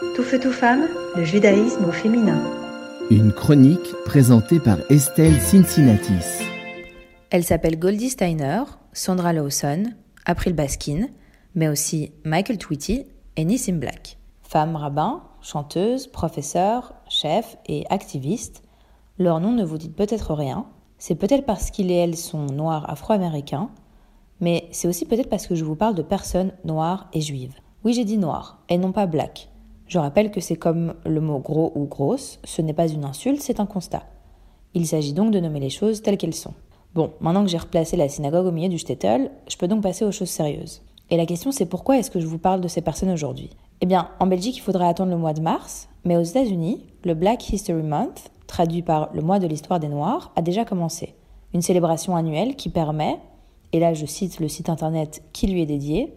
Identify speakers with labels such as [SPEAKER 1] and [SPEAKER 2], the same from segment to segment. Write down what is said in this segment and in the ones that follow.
[SPEAKER 1] Tout feu, tout femme, le judaïsme au féminin.
[SPEAKER 2] Une chronique présentée par Estelle Cincinnatis.
[SPEAKER 3] Elle s'appelle Goldie Steiner, Sandra Lawson, April Baskin, mais aussi Michael Tweety et Nissim Black. Femme rabbin, chanteuse, professeure, chef et activiste, leur nom ne vous dit peut-être rien. C'est peut-être parce qu'ils et elles sont noirs afro-américains, mais c'est aussi peut-être parce que je vous parle de personnes noires et juives. Oui, j'ai dit noir, et non pas black. Je rappelle que c'est comme le mot gros ou grosse, ce n'est pas une insulte, c'est un constat. Il s'agit donc de nommer les choses telles qu'elles sont. Bon, maintenant que j'ai replacé la synagogue au milieu du shtetl, je peux donc passer aux choses sérieuses. Et la question c'est pourquoi est-ce que je vous parle de ces personnes aujourd'hui? Eh bien, en Belgique, il faudrait attendre le mois de mars, mais aux États-Unis, le Black History Month, traduit par le mois de l'histoire des Noirs, a déjà commencé. Une célébration annuelle qui permet, et là je cite le site internet qui lui est dédié,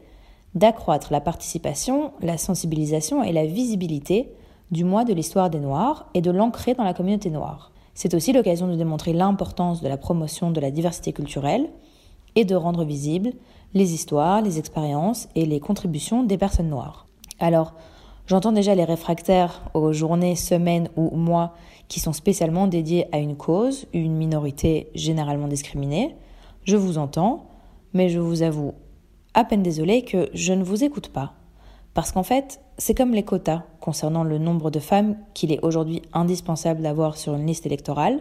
[SPEAKER 3] d'accroître la participation, la sensibilisation et la visibilité du mois de l'histoire des Noirs et de l'ancrer dans la communauté noire. C'est aussi l'occasion de démontrer l'importance de la promotion de la diversité culturelle et de rendre visibles les histoires, les expériences et les contributions des personnes noires. Alors, j'entends déjà les réfractaires aux journées, semaines ou mois qui sont spécialement dédiés à une cause, une minorité généralement discriminée. Je vous entends, mais je vous avoue à peine désolé que je ne vous écoute pas. Parce qu'en fait, c'est comme les quotas concernant le nombre de femmes qu'il est aujourd'hui indispensable d'avoir sur une liste électorale.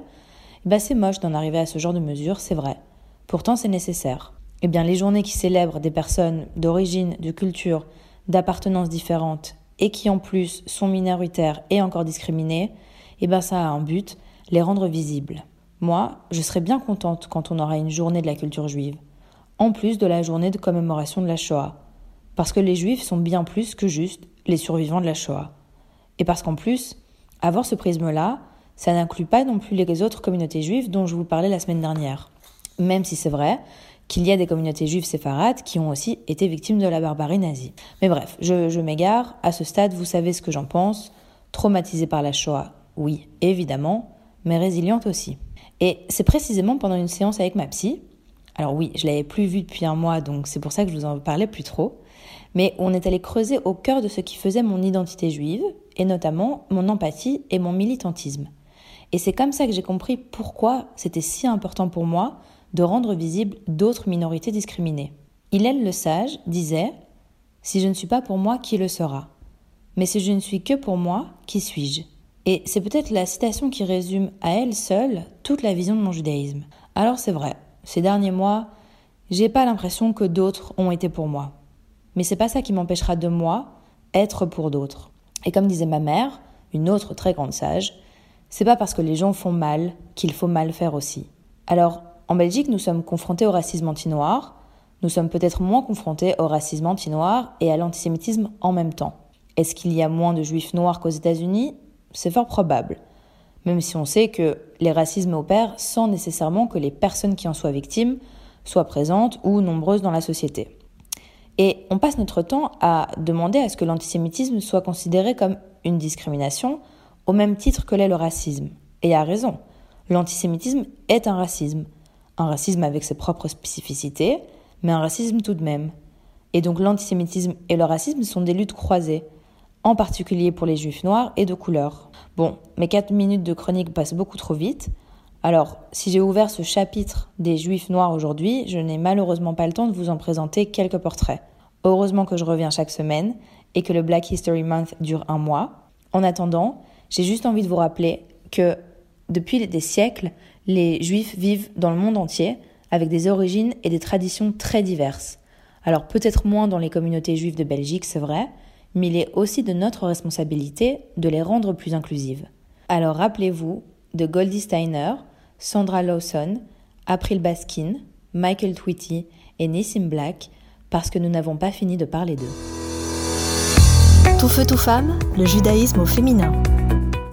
[SPEAKER 3] Bah c'est moche d'en arriver à ce genre de mesures, c'est vrai. Pourtant, c'est nécessaire. Eh bien, les journées qui célèbrent des personnes d'origine, de culture, d'appartenance différentes et qui en plus sont minoritaires et encore discriminées, eh bien ça a un but, les rendre visibles. Moi, je serais bien contente quand on aura une journée de la culture juive en plus de la journée de commémoration de la Shoah. Parce que les Juifs sont bien plus que juste les survivants de la Shoah. Et parce qu'en plus, avoir ce prisme-là, ça n'inclut pas non plus les autres communautés juives dont je vous parlais la semaine dernière. Même si c'est vrai qu'il y a des communautés juives séfarades qui ont aussi été victimes de la barbarie nazie. Mais bref, je, je m'égare. À ce stade, vous savez ce que j'en pense. Traumatisée par la Shoah, oui, évidemment, mais résiliente aussi. Et c'est précisément pendant une séance avec ma psy alors oui, je l'avais plus vu depuis un mois, donc c'est pour ça que je vous en parlais plus trop. Mais on est allé creuser au cœur de ce qui faisait mon identité juive, et notamment mon empathie et mon militantisme. Et c'est comme ça que j'ai compris pourquoi c'était si important pour moi de rendre visibles d'autres minorités discriminées. Hillel le sage disait Si je ne suis pas pour moi, qui le sera? Mais si je ne suis que pour moi, qui suis-je? Et c'est peut-être la citation qui résume à elle seule toute la vision de mon judaïsme. Alors c'est vrai, ces derniers mois, j'ai pas l'impression que d'autres ont été pour moi. Mais c'est pas ça qui m'empêchera de moi être pour d'autres. Et comme disait ma mère, une autre très grande sage, c'est pas parce que les gens font mal qu'il faut mal faire aussi. Alors, en Belgique, nous sommes confrontés au racisme anti-noir, nous sommes peut-être moins confrontés au racisme anti-noir et à l'antisémitisme en même temps. Est-ce qu'il y a moins de juifs noirs qu'aux États-Unis? C'est fort probable même si on sait que les racismes opèrent sans nécessairement que les personnes qui en soient victimes soient présentes ou nombreuses dans la société. Et on passe notre temps à demander à ce que l'antisémitisme soit considéré comme une discrimination au même titre que l'est le racisme. Et à raison. L'antisémitisme est un racisme. Un racisme avec ses propres spécificités, mais un racisme tout de même. Et donc l'antisémitisme et le racisme sont des luttes croisées, en particulier pour les juifs noirs et de couleur. Bon, mes 4 minutes de chronique passent beaucoup trop vite. Alors, si j'ai ouvert ce chapitre des juifs noirs aujourd'hui, je n'ai malheureusement pas le temps de vous en présenter quelques portraits. Heureusement que je reviens chaque semaine et que le Black History Month dure un mois. En attendant, j'ai juste envie de vous rappeler que depuis des siècles, les juifs vivent dans le monde entier avec des origines et des traditions très diverses. Alors peut-être moins dans les communautés juives de Belgique, c'est vrai, mais il est aussi de notre responsabilité de les rendre plus inclusives. Alors rappelez-vous de Goldie Steiner, Sandra Lawson, April Baskin, Michael Tweety et Nissim Black, parce que nous n'avons pas fini de parler d'eux.
[SPEAKER 1] Tout feu, tout femme, le judaïsme au féminin.